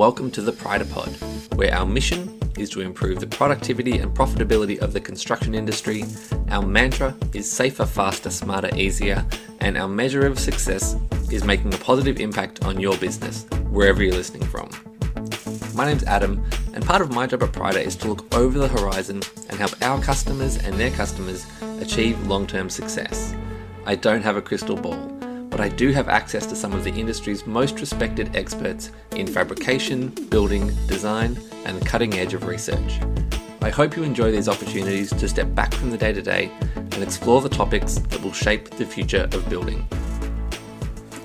welcome to the Pryda Pod, where our mission is to improve the productivity and profitability of the construction industry. Our mantra is safer, faster, smarter, easier, and our measure of success is making a positive impact on your business, wherever you're listening from. My name's Adam, and part of my job at Pryda is to look over the horizon and help our customers and their customers achieve long term success. I don't have a crystal ball but I do have access to some of the industry's most respected experts in fabrication, building, design, and the cutting edge of research. I hope you enjoy these opportunities to step back from the day to day and explore the topics that will shape the future of building.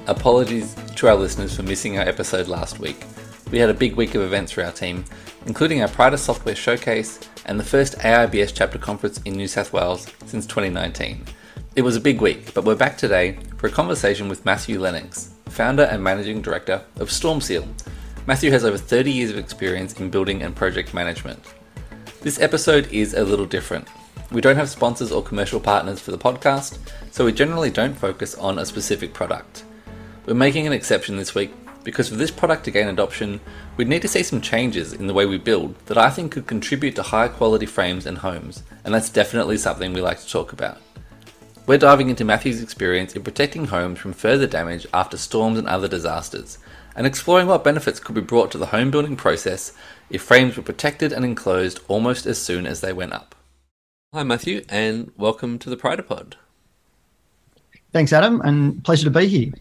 Apologies to our listeners for missing our episode last week. We had a big week of events for our team, including our Pryda Software Showcase and the first AIBS chapter conference in New South Wales since 2019. It was a big week, but we're back today for a conversation with Matthew Lennox, founder and managing director of Stormseal. Matthew has over 30 years of experience in building and project management. This episode is a little different. We don't have sponsors or commercial partners for the podcast, so we generally don't focus on a specific product. We're making an exception this week because for this product to gain adoption, we'd need to see some changes in the way we build that I think could contribute to higher quality frames and homes, and that's definitely something we like to talk about. We're diving into Matthew's experience in protecting homes from further damage after storms and other disasters, and exploring what benefits could be brought to the home building process if frames were protected and enclosed almost as soon as they went up. Hi, Matthew, and welcome to the Pod. Thanks, Adam, and pleasure to be here.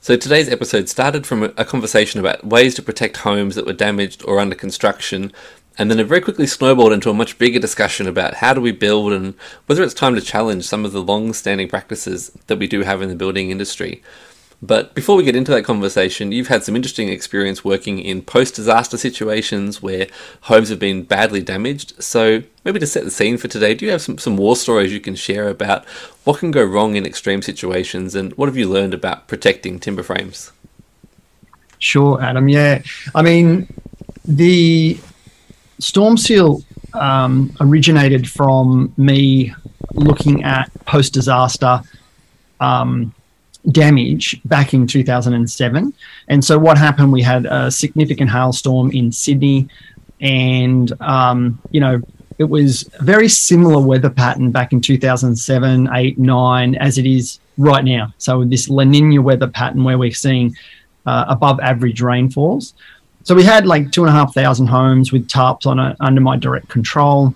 So, today's episode started from a conversation about ways to protect homes that were damaged or under construction and then it very quickly snowballed into a much bigger discussion about how do we build and whether it's time to challenge some of the long standing practices that we do have in the building industry. But before we get into that conversation, you've had some interesting experience working in post disaster situations where homes have been badly damaged. So, maybe to set the scene for today, do you have some, some war stories you can share about what can go wrong in extreme situations and what have you learned about protecting timber frames? Sure, Adam. Yeah. I mean, the Stormseal um, originated from me looking at post disaster um, damage back in 2007. And so, what happened? We had a significant hailstorm in Sydney, and um, you know, it was a very similar weather pattern back in 2007, 8, 9, as it is right now. So, this La Nina weather pattern where we're seeing uh, above average rainfalls. So we had like two and a half thousand homes with tarps on it under my direct control.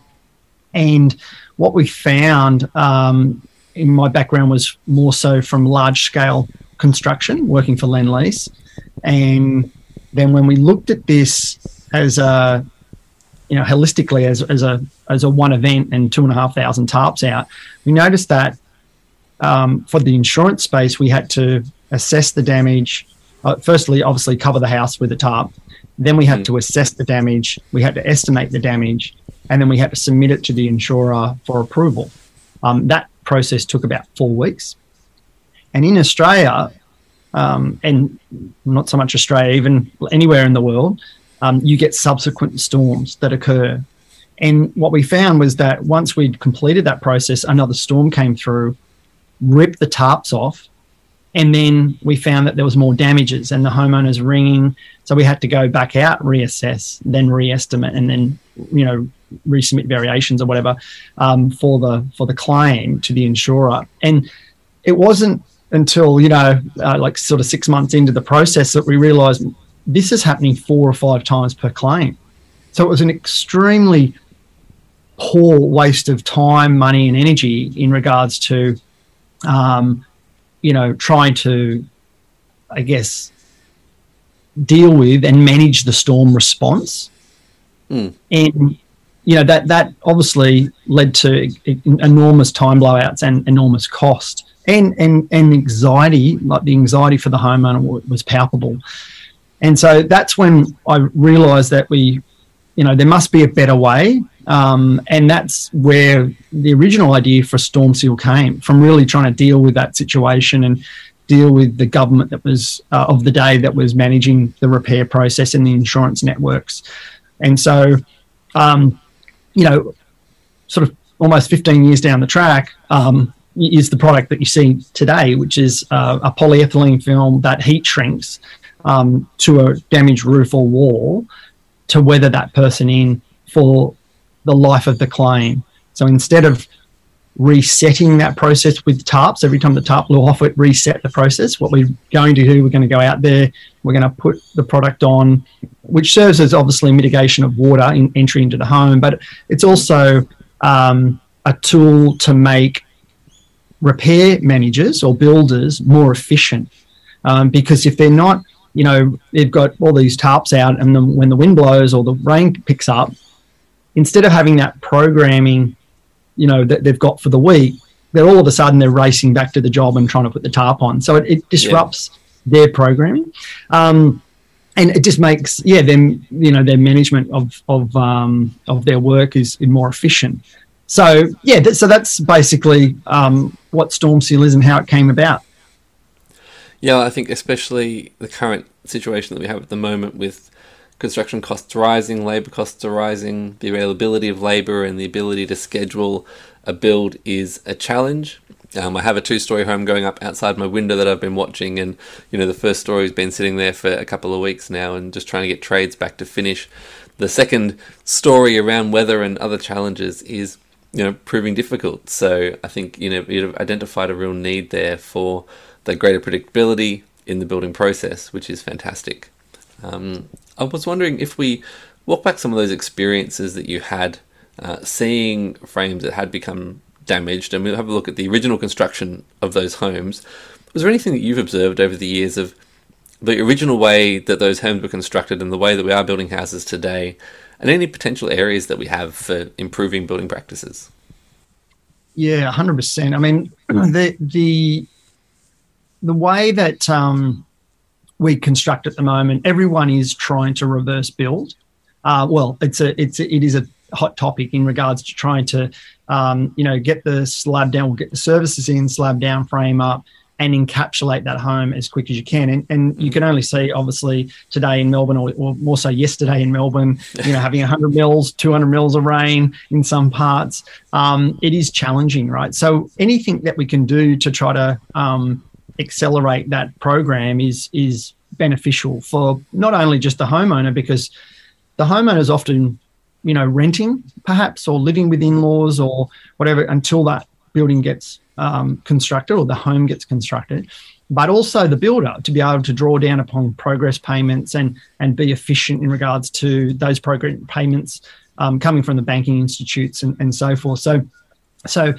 And what we found um, in my background was more so from large scale construction, working for Lendlease. And then when we looked at this as a, you know, holistically as, as a as a one event and two and a half thousand tarps out, we noticed that um, for the insurance space, we had to assess the damage. Uh, firstly, obviously, cover the house with a tarp, then we had mm. to assess the damage, we had to estimate the damage, and then we had to submit it to the insurer for approval. Um, that process took about four weeks. And in Australia, um, and not so much Australia, even anywhere in the world, um, you get subsequent storms that occur. And what we found was that once we'd completed that process, another storm came through, ripped the tarps off, and then we found that there was more damages and the homeowners ringing. So we had to go back out reassess then re-estimate and then you know resubmit variations or whatever um, for the for the claim to the insurer. And it wasn't until you know uh, like sort of six months into the process that we realized this is happening four or five times per claim. So it was an extremely poor waste of time money and energy in regards to um, you know, trying to, I guess, deal with and manage the storm response. Mm. And, you know, that, that obviously led to enormous time blowouts and enormous cost and, and, and anxiety, like the anxiety for the homeowner was palpable. And so that's when I realized that we, you know, there must be a better way um, and that's where the original idea for Stormseal came from really trying to deal with that situation and deal with the government that was uh, of the day that was managing the repair process and the insurance networks. And so, um, you know, sort of almost 15 years down the track, um, is the product that you see today, which is uh, a polyethylene film that heat shrinks um, to a damaged roof or wall to weather that person in for the life of the claim. So instead of resetting that process with tarps every time the tarp blew off, it reset the process. What we're going to do, we're going to go out there, we're going to put the product on, which serves as obviously mitigation of water in entry into the home, but it's also um, a tool to make repair managers or builders more efficient. Um, because if they're not, you know, they've got all these tarps out, and then when the wind blows or the rain picks up, instead of having that programming, you know, that they've got for the week, they're all of a sudden they're racing back to the job and trying to put the tarp on. So it, it disrupts yeah. their programming. Um, and it just makes yeah them you know their management of of um, of their work is more efficient. So yeah, so that's basically um, what Stormseal is and how it came about. Yeah, I think especially the current situation that we have at the moment with construction costs rising, labour costs are rising, the availability of labour and the ability to schedule a build is a challenge. Um, I have a two-story home going up outside my window that I've been watching, and you know the first story's been sitting there for a couple of weeks now, and just trying to get trades back to finish. The second story around weather and other challenges is you know proving difficult. So I think you know you've identified a real need there for the greater predictability in the building process, which is fantastic. Um, I was wondering if we walk back some of those experiences that you had uh, seeing frames that had become damaged, and we'll have a look at the original construction of those homes. Was there anything that you've observed over the years of the original way that those homes were constructed and the way that we are building houses today and any potential areas that we have for improving building practices. Yeah, hundred percent. I mean, the the the way that um, we construct at the moment, everyone is trying to reverse build. Uh, well, it's a it's a, it is a hot topic in regards to trying to um, you know get the slab down, get the services in, slab down, frame up, and encapsulate that home as quick as you can. And, and you can only see, obviously, today in Melbourne, or, or more so yesterday in Melbourne, you know, having 100 mils, 200 mils of rain in some parts. Um, it is challenging, right? So anything that we can do to try to um, accelerate that program is is beneficial for not only just the homeowner, because the homeowner is often you know renting perhaps or living with in-laws or whatever until that building gets um, constructed or the home gets constructed, but also the builder to be able to draw down upon progress payments and and be efficient in regards to those progress payments um, coming from the banking institutes and, and so forth. So, so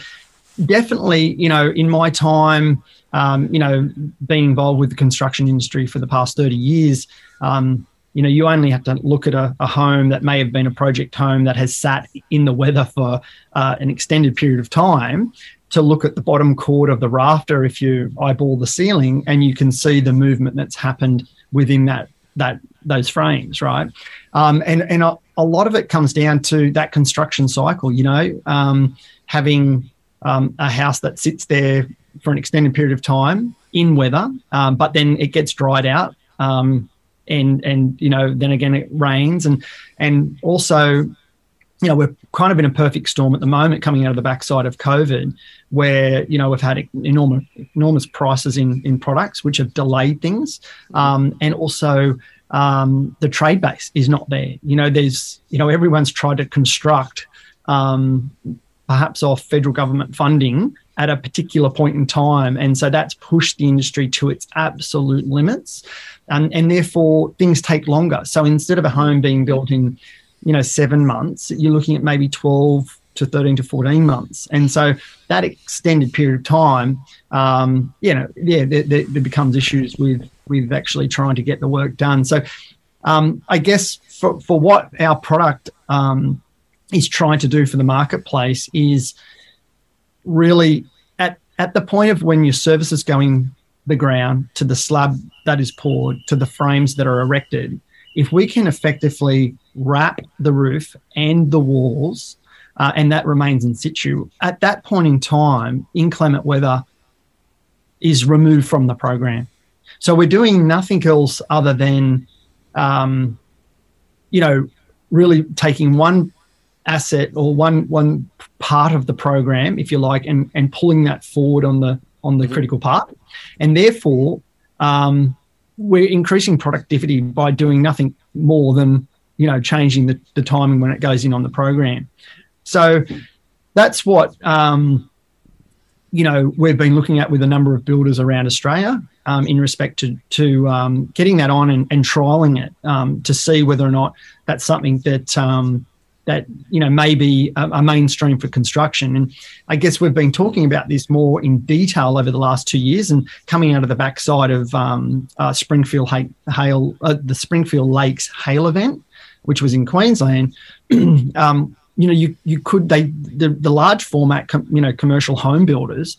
definitely, you know, in my time, um, you know, being involved with the construction industry for the past thirty years. Um, you know, you only have to look at a, a, home that may have been a project home that has sat in the weather for uh, an extended period of time to look at the bottom chord of the rafter if you eyeball the ceiling and you can see the movement that's happened within that that those frames right um, and and a, a, lot of it comes down to that construction cycle you know um, having um, a house that sits there for an extended period of time in weather um, but then it gets dried out um, and and you know then again it rains and and also you know, we're kind of in a perfect storm at the moment coming out of the backside of COVID, where, you know, we've had enormous, enormous prices in, in products, which have delayed things. Um, and also, um, the trade base is not there. You know, there's, you know, everyone's tried to construct um, perhaps off federal government funding at a particular point in time. And so that's pushed the industry to its absolute limits. And, and therefore, things take longer. So instead of a home being built in, you know seven months you're looking at maybe 12 to 13 to 14 months and so that extended period of time um, you know yeah there, there, there, becomes issues with with actually trying to get the work done so um, i guess for, for what our product um, is trying to do for the marketplace is really at at the point of when your service is going the ground to the slab that is poured to the frames that are erected if we can effectively wrap the roof and the walls, uh, and that remains in situ, at that point in time, inclement weather is removed from the program. So we're doing nothing else other than, um, you know, really taking one asset or one one part of the program, if you like, and and pulling that forward on the on the mm-hmm. critical part, and therefore. Um, we're increasing productivity by doing nothing more than you know changing the, the timing when it goes in on the program. So that's what um, you know we've been looking at with a number of builders around Australia um, in respect to to um, getting that on and, and trialing it um, to see whether or not that's something that um, that you know may be a, a, mainstream for construction. And I guess we've been talking about this more in detail over the last two years, and coming out of the backside of um, uh, Springfield Hail, uh, the Springfield Lakes Hail event, which was in Queensland. um, you know, you you could they the, the large format com, you know commercial home builders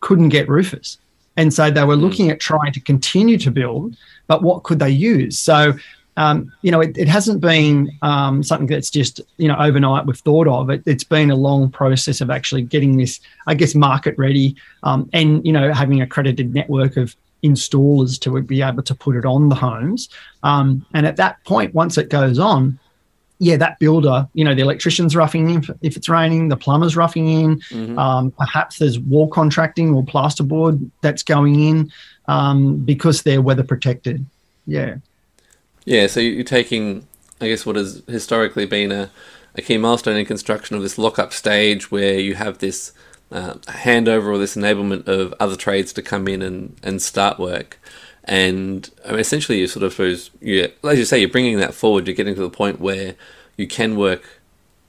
couldn't get roofers, and so they were hmm. looking at trying to continue to build, but what could they use? So um, you know, it, it hasn't been um, something that's just, you know, overnight we've thought of. It, has been a long process of actually getting this, I guess, market ready um, and, you know, having a accredited network of installers to be able to put it on the homes. Um, and at that point, once it goes on, yeah, that builder, you know, the electrician's roughing in if it's raining, the plumber's roughing in, mm-hmm. um, perhaps there's wall contracting or plasterboard that's going in um, because they're weather protected. Yeah. Yeah, so you're taking, I guess, what has historically been a, a key milestone in construction of this lock-up stage where you have this uh, handover or this enablement of other trades to come in and, and start work. And I mean, essentially, you sort of you, as you say, you're bringing that forward. You're getting to the point where you can work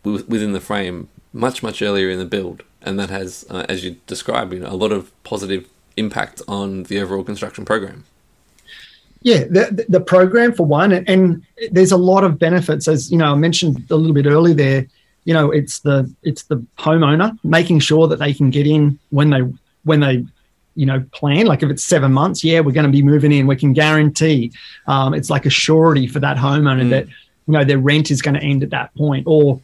within the frame much, much earlier in the build. And that has, uh, as you described, you know, a lot of positive impact on the overall construction program. Yeah, the, the program for one, and, and there's a lot of benefits. As you know, I mentioned a little bit earlier there. You know, it's the it's the homeowner making sure that they can get in when they when they you know plan like if it's seven months yeah we're going to be moving in we can guarantee um, it's like a surety for that homeowner mm. that you know their rent is going to end at that point or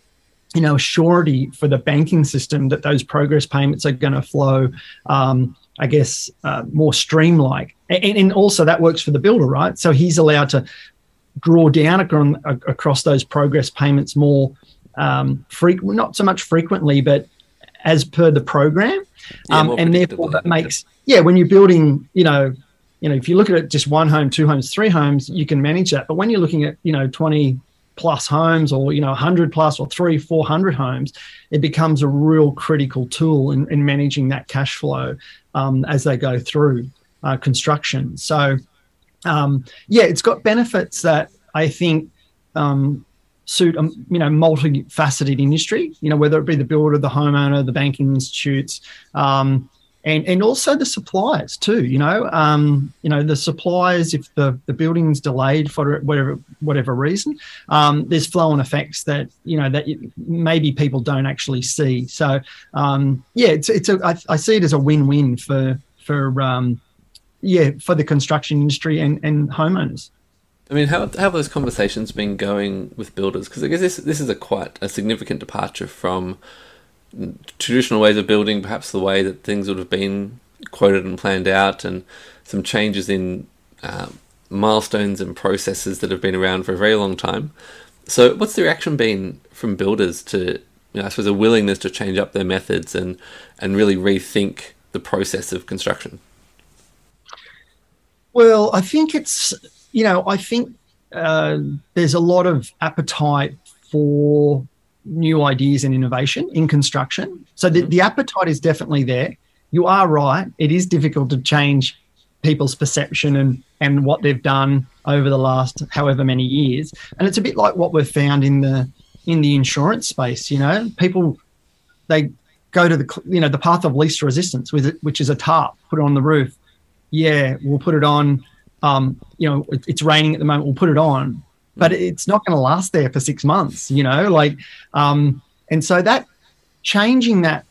you know a surety for the banking system that those progress payments are going to flow um, I guess, uh, more streamlined. And, and, also that works for the builder, right? So he's allowed to draw down across those progress payments more um, frequent, not so much frequently, but as per the program. Yeah, um, and therefore that makes, yeah, when you're building, you know, you know, if you look at it just one home, two homes, three homes, you can manage that. But when you're looking at, you know, 20, plus homes or you know 100 plus or three 400 homes it becomes a real critical tool in, in managing that cash flow um, as they go through uh, construction. So um, yeah it's got benefits that i think um, suit a um, you know multifaceted industry you know whether it be the builder the homeowner the banking institutes um, and and also the suppliers too. You know, um, you know the suppliers. If the the building's delayed for whatever whatever reason, um, there's flow and effects that you know that maybe people don't actually see. So um, yeah, it's it's a I, I see it as a win win for for um, yeah for the construction industry and and homeowners. I mean, how, how have those conversations been going with builders? Because I guess this this is a quite a significant departure from traditional ways of building, perhaps the way that things would have been quoted and planned out, and some changes in uh, milestones and processes that have been around for a very long time. So, what's the reaction been from builders to, you know, I suppose, a willingness to change up their methods and and really rethink the process of construction? Well, I think it's you know I think uh, there's a lot of appetite for new ideas and innovation in construction. So the, mm-hmm. the appetite is definitely there. You are right. It is difficult to change people's perception and, and what they've done over the last however many years. And it's a bit like what we've found in the in the insurance space. You know, people they go to the you know the path of least resistance, with it, which is a tarp, put it on the roof. Yeah, we'll put it on. Um, you know, it, it's raining at the moment. We'll put it on but it's not going to last there for six months, you know, like, um, and so that changing that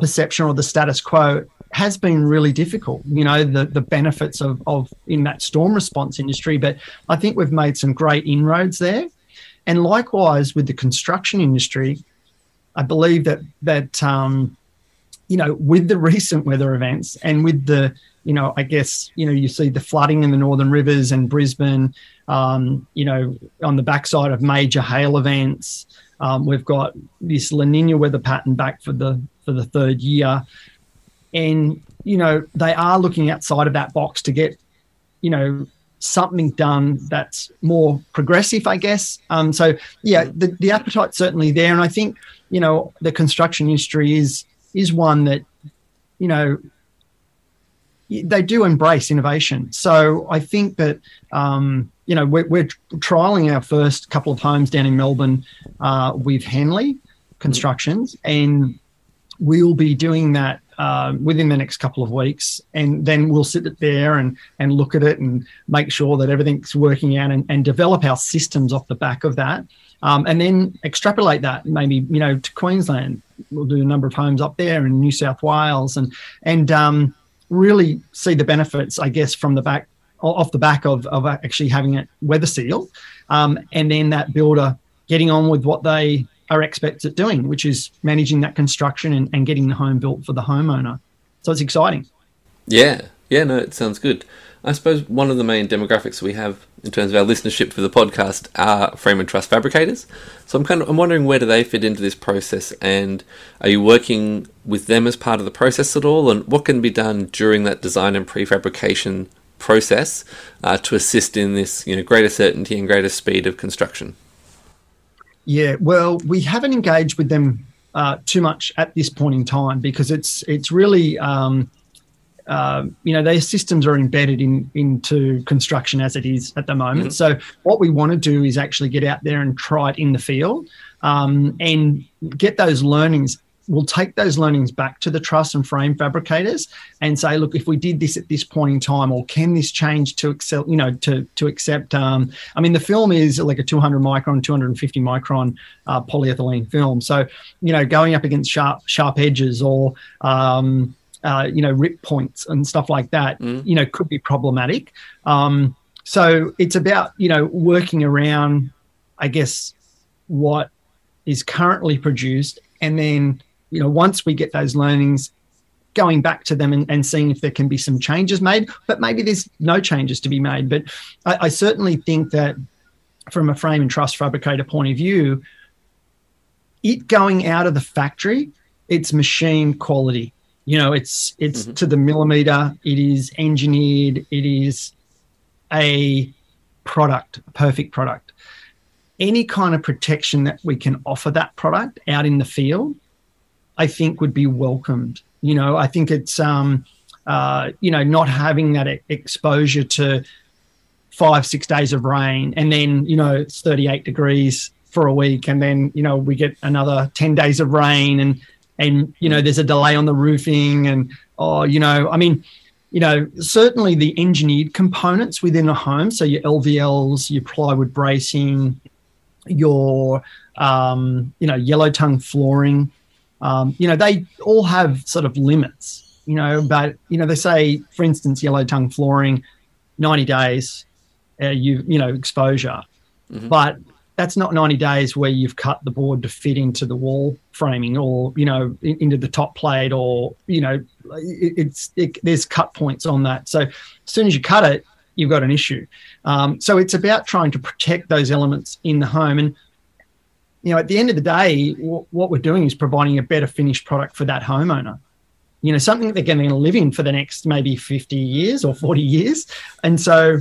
perception or the status quo has been really difficult, you know, the, the benefits of, of in that storm response industry. But I think we've made some great inroads there. And likewise with the construction industry, I believe that, that, um, you know, with the recent weather events and with the, you know, I guess, you know, you see the flooding in the northern rivers and Brisbane, um, you know, on the backside of major hail events. Um, we've got this La Nina weather pattern back for the for the third year, and you know they are looking outside of that box to get, you know, something done that's more progressive, I guess. Um, so yeah, the, the appetite's certainly there, and I think you know the construction industry is is one that you know they do embrace innovation. So I think that um, you know we're, we're, trialing our first couple of homes down in Melbourne uh, with Henley Constructions, and we'll be doing that uh, within the next couple of weeks, and then we'll sit it there and and look at it and make sure that everything's working out and, and develop our systems off the back of that, um, and then extrapolate that maybe you know to Queensland. We'll do a number of homes up there in New South Wales, and and um, really see the benefits, I guess, from the back off the back of, of actually having it weather sealed, um, and then that builder getting on with what they are experts at doing, which is managing that construction and, and getting the home built for the homeowner. So it's exciting. Yeah, yeah, no, it sounds good. I suppose one of the main demographics we have in terms of our listenership for the podcast are frame and truss fabricators. So I'm kind of I'm wondering where do they fit into this process, and are you working with them as part of the process at all, and what can be done during that design and prefabrication process uh, to assist in this, you know, greater certainty and greater speed of construction? Yeah, well, we haven't engaged with them uh, too much at this point in time because it's it's really um, uh, you know their systems are embedded in into construction as it is at the moment. Mm-hmm. So what we want to do is actually get out there and try it in the field um, and get those learnings we'll take those learnings back to the truss and frame fabricators and say, look, if we did this at this point in time, or can this change to accept, you know, to to accept? Um, I mean, the film is like a 200 micron, 250 micron uh, polyethylene film, so you know, going up against sharp sharp edges or um, uh, you know, rip points and stuff like that, mm. you know, could be problematic. Um, so it's about you know working around, I guess, what is currently produced and then you know, once we get those learnings, going back to them and, and seeing if there can be some changes made, but maybe there's no changes to be made. But I, I certainly think that from a frame and truss fabricator point of view, it going out of the factory, it's machine quality. You know, it's it's mm-hmm. to the millimeter. It is engineered. It is a product, a perfect product. Any kind of protection that we can offer that product out in the field I think would be welcomed. You know, I think it's um, uh, you know not having that exposure to five six days of rain and then you know it's 38 degrees for a week and then you know we get another 10 days of rain and and you know there's a delay on the roofing and oh you know i mean you know certainly the engineered components within a home so your lvls your plywood bracing your um, you know yellow tongue flooring um, you know, they all have sort of limits, you know, but, you know, they say, for instance, yellow tongue flooring, 90 days, uh, you, you know, exposure. Mm-hmm. But that's not 90 days where you've cut the board to fit into the wall framing or, you know, in, into the top plate or, you know, it, it's, it, there's cut points on that. So as soon as you cut it, you've got an issue. Um, so it's about trying to protect those elements in the home. And you know, at the end of the day, w- what we're doing is providing a better finished product for that homeowner. You know, something that they're going to live in for the next maybe 50 years or 40 years. And so,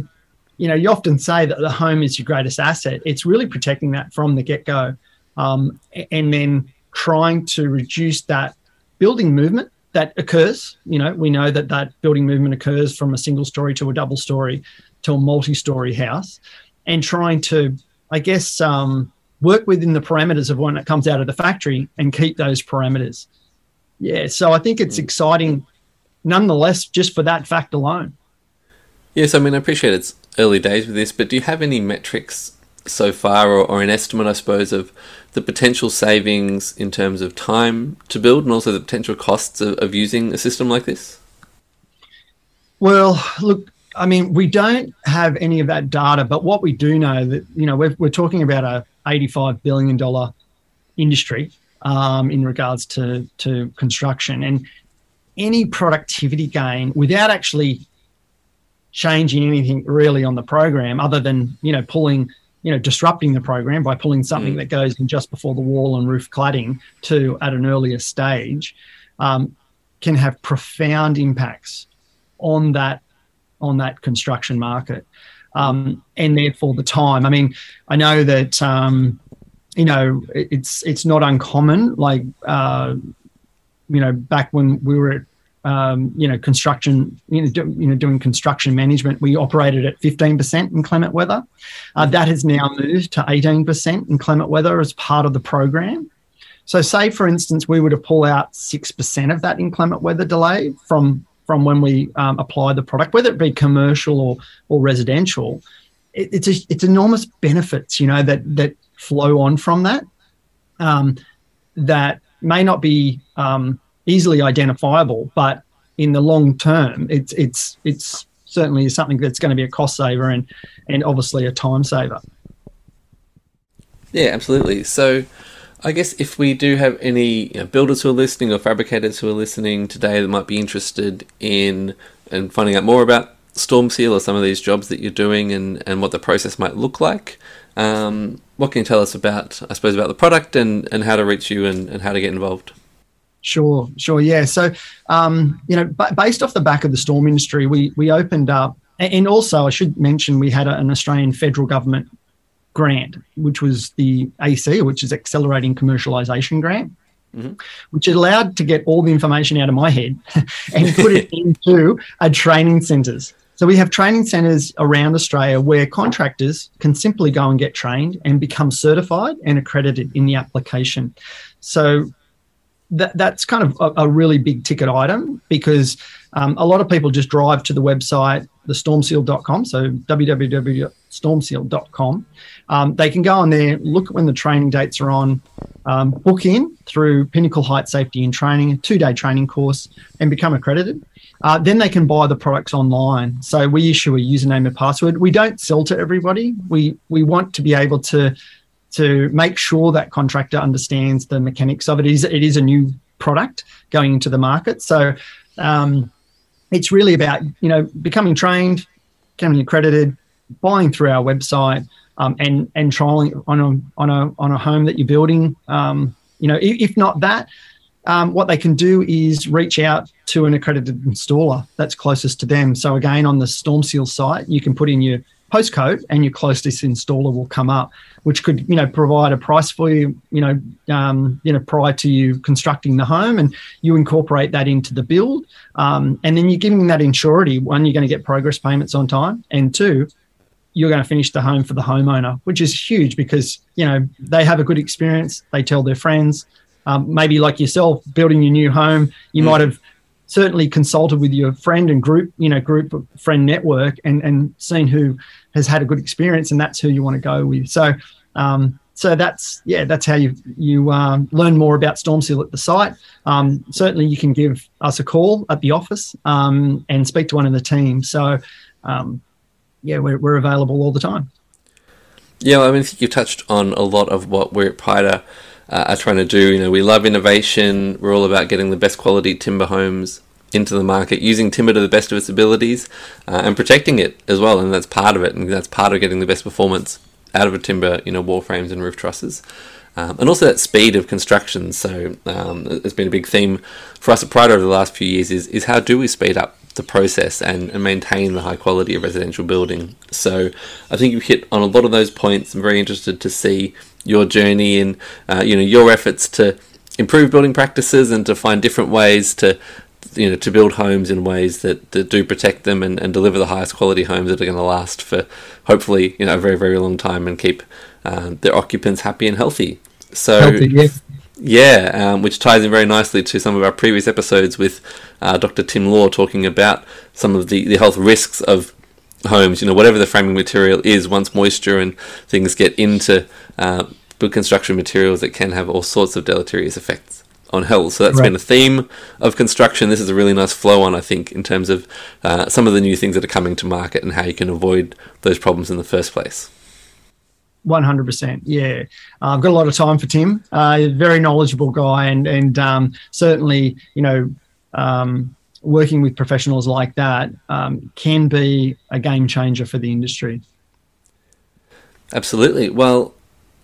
you know, you often say that the home is your greatest asset. It's really protecting that from the get go. Um, and then trying to reduce that building movement that occurs. You know, we know that that building movement occurs from a single story to a double story to a multi story house and trying to, I guess, um, work within the parameters of when it comes out of the factory and keep those parameters. Yeah, so I think it's mm. exciting nonetheless just for that fact alone. Yes, I mean, I appreciate it's early days with this, but do you have any metrics so far or, or an estimate, I suppose, of the potential savings in terms of time to build and also the potential costs of, of using a system like this? Well, look, I mean, we don't have any of that data, but what we do know that you know we're, we're talking about a $85 billion industry um, in regards to, to construction. And any productivity gain without actually changing anything really on the program other than, you know, pulling, you know, disrupting the program by pulling something mm. that goes in just before the wall and roof cladding to at an earlier stage um, can have profound impacts on that on that construction market. Um, and therefore the time. I mean, I know that um, you know it's it's not uncommon. Like uh, you know, back when we were at um, you know construction, you know, do, you know, doing construction management, we operated at fifteen percent inclement weather. Uh, that has now moved to eighteen percent inclement weather as part of the program. So, say for instance, we were to pull out six percent of that inclement weather delay from from when we um, apply the product, whether it be commercial or or residential. It, it's a, it's enormous benefits, you know, that that flow on from that. Um, that may not be um, easily identifiable, but in the long term, it's it's it's certainly something that's going to be a cost saver and and obviously a time saver. Yeah, absolutely. So I guess if we do have any you know, builders who are listening or fabricators who are listening today that might be interested in and finding out more about Stormseal or some of these jobs that you're doing and, and what the process might look like, um, what can you tell us about, I suppose, about the product and, and how to reach you and, and how to get involved? Sure, sure, yeah. So, um, you know, b- based off the back of the storm industry, we we opened up, and also I should mention we had a, an Australian federal government grant, which was the AC, which is Accelerating Commercialisation Grant, mm-hmm. which allowed to get all the information out of my head and put it into a training centres. So we have training centres around Australia where contractors can simply go and get trained and become certified and accredited in the application. So that, that's kind of a, a really big ticket item because um, a lot of people just drive to the website, thestormseal.com, so www.stormseal.com. Um, they can go on there, look at when the training dates are on, um, book in through Pinnacle Height Safety and Training, a two day training course, and become accredited. Uh, then they can buy the products online. So we issue a username and password. We don't sell to everybody. We we want to be able to to make sure that contractor understands the mechanics of it. It is it is a new product going into the market. So um, it's really about you know becoming trained, becoming accredited, buying through our website, um, and and trialing on a on a on a home that you're building. Um, you know, if, if not that, um, what they can do is reach out to an accredited installer that's closest to them. So again, on the Stormseal site, you can put in your postcode and your closest installer will come up, which could you know provide a price for you. You know, um, you know prior to you constructing the home, and you incorporate that into the build, um, and then you're giving that insurity. One, you're going to get progress payments on time, and two, you're going to finish the home for the homeowner, which is huge because you know they have a good experience. They tell their friends. Um, maybe like yourself, building your new home, you mm. might have certainly consulted with your friend and group, you know, group friend network, and and seen who has had a good experience, and that's who you want to go with. So. Um, so that's yeah, that's how you you um, learn more about Stormseal at the site. Um, certainly, you can give us a call at the office um, and speak to one of the team. So um, yeah, we're, we're available all the time. Yeah, I mean, I think you touched on a lot of what we're at Pryda uh, are trying to do. You know, we love innovation. We're all about getting the best quality timber homes into the market, using timber to the best of its abilities, uh, and protecting it as well. And that's part of it, and that's part of getting the best performance out of a timber, you know, wall frames and roof trusses. Um, and also that speed of construction. So um, it's been a big theme for us at Pryda over the last few years. Is is how do we speed up the process and, and maintain the high quality of residential building. So I think you hit on a lot of those points. I'm very interested to see your journey and uh, you know your efforts to improve building practices and to find different ways to you know to build homes in ways that, that do protect them and, and deliver the highest quality homes that are going to last for hopefully you know a very very long time and keep uh, their occupants happy and healthy. So healthy, yeah. Yeah, um, which ties in very nicely to some of our previous episodes with uh, Dr. Tim Law talking about some of the, the health risks of homes. You know, whatever the framing material is, once moisture and things get into uh, good construction materials, it can have all sorts of deleterious effects on health. So that's right. been a theme of construction. This is a really nice flow on, I think, in terms of uh, some of the new things that are coming to market and how you can avoid those problems in the first place. 100%. Yeah. Uh, I've got a lot of time for Tim. Uh, very knowledgeable guy, and, and um, certainly, you know, um, working with professionals like that um, can be a game changer for the industry. Absolutely. Well,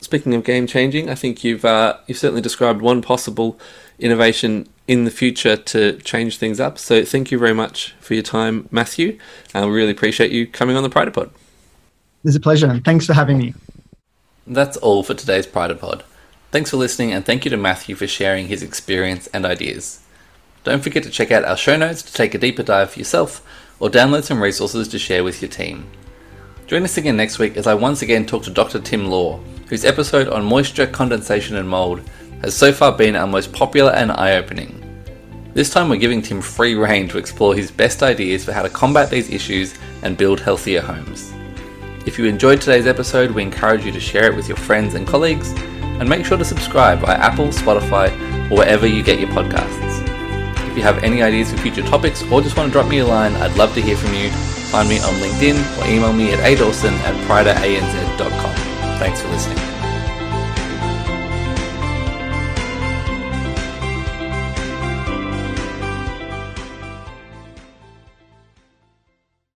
speaking of game changing, I think you've uh, you've certainly described one possible innovation in the future to change things up. So thank you very much for your time, Matthew. I really appreciate you coming on the Pryda Pod. It's a pleasure, and thanks for having me. That's all for today's Pryda Pod. Thanks for listening, and thank you to Matthew for sharing his experience and ideas. Don't forget to check out our show notes to take a deeper dive for yourself or download some resources to share with your team. Join us again next week as I once again talk to Dr. Tim Law, whose episode on moisture, condensation, and mould has so far been our most popular and eye opening. This time we're giving Tim free reign to explore his best ideas for how to combat these issues and build healthier homes. If you enjoyed today's episode, we encourage you to share it with your friends and colleagues, and make sure to subscribe via Apple, Spotify, or wherever you get your podcasts. If you have any ideas for future topics or just want to drop me a line, I'd love to hear from you. Find me on LinkedIn or email me at adawson at prydaanz.com. Thanks for listening.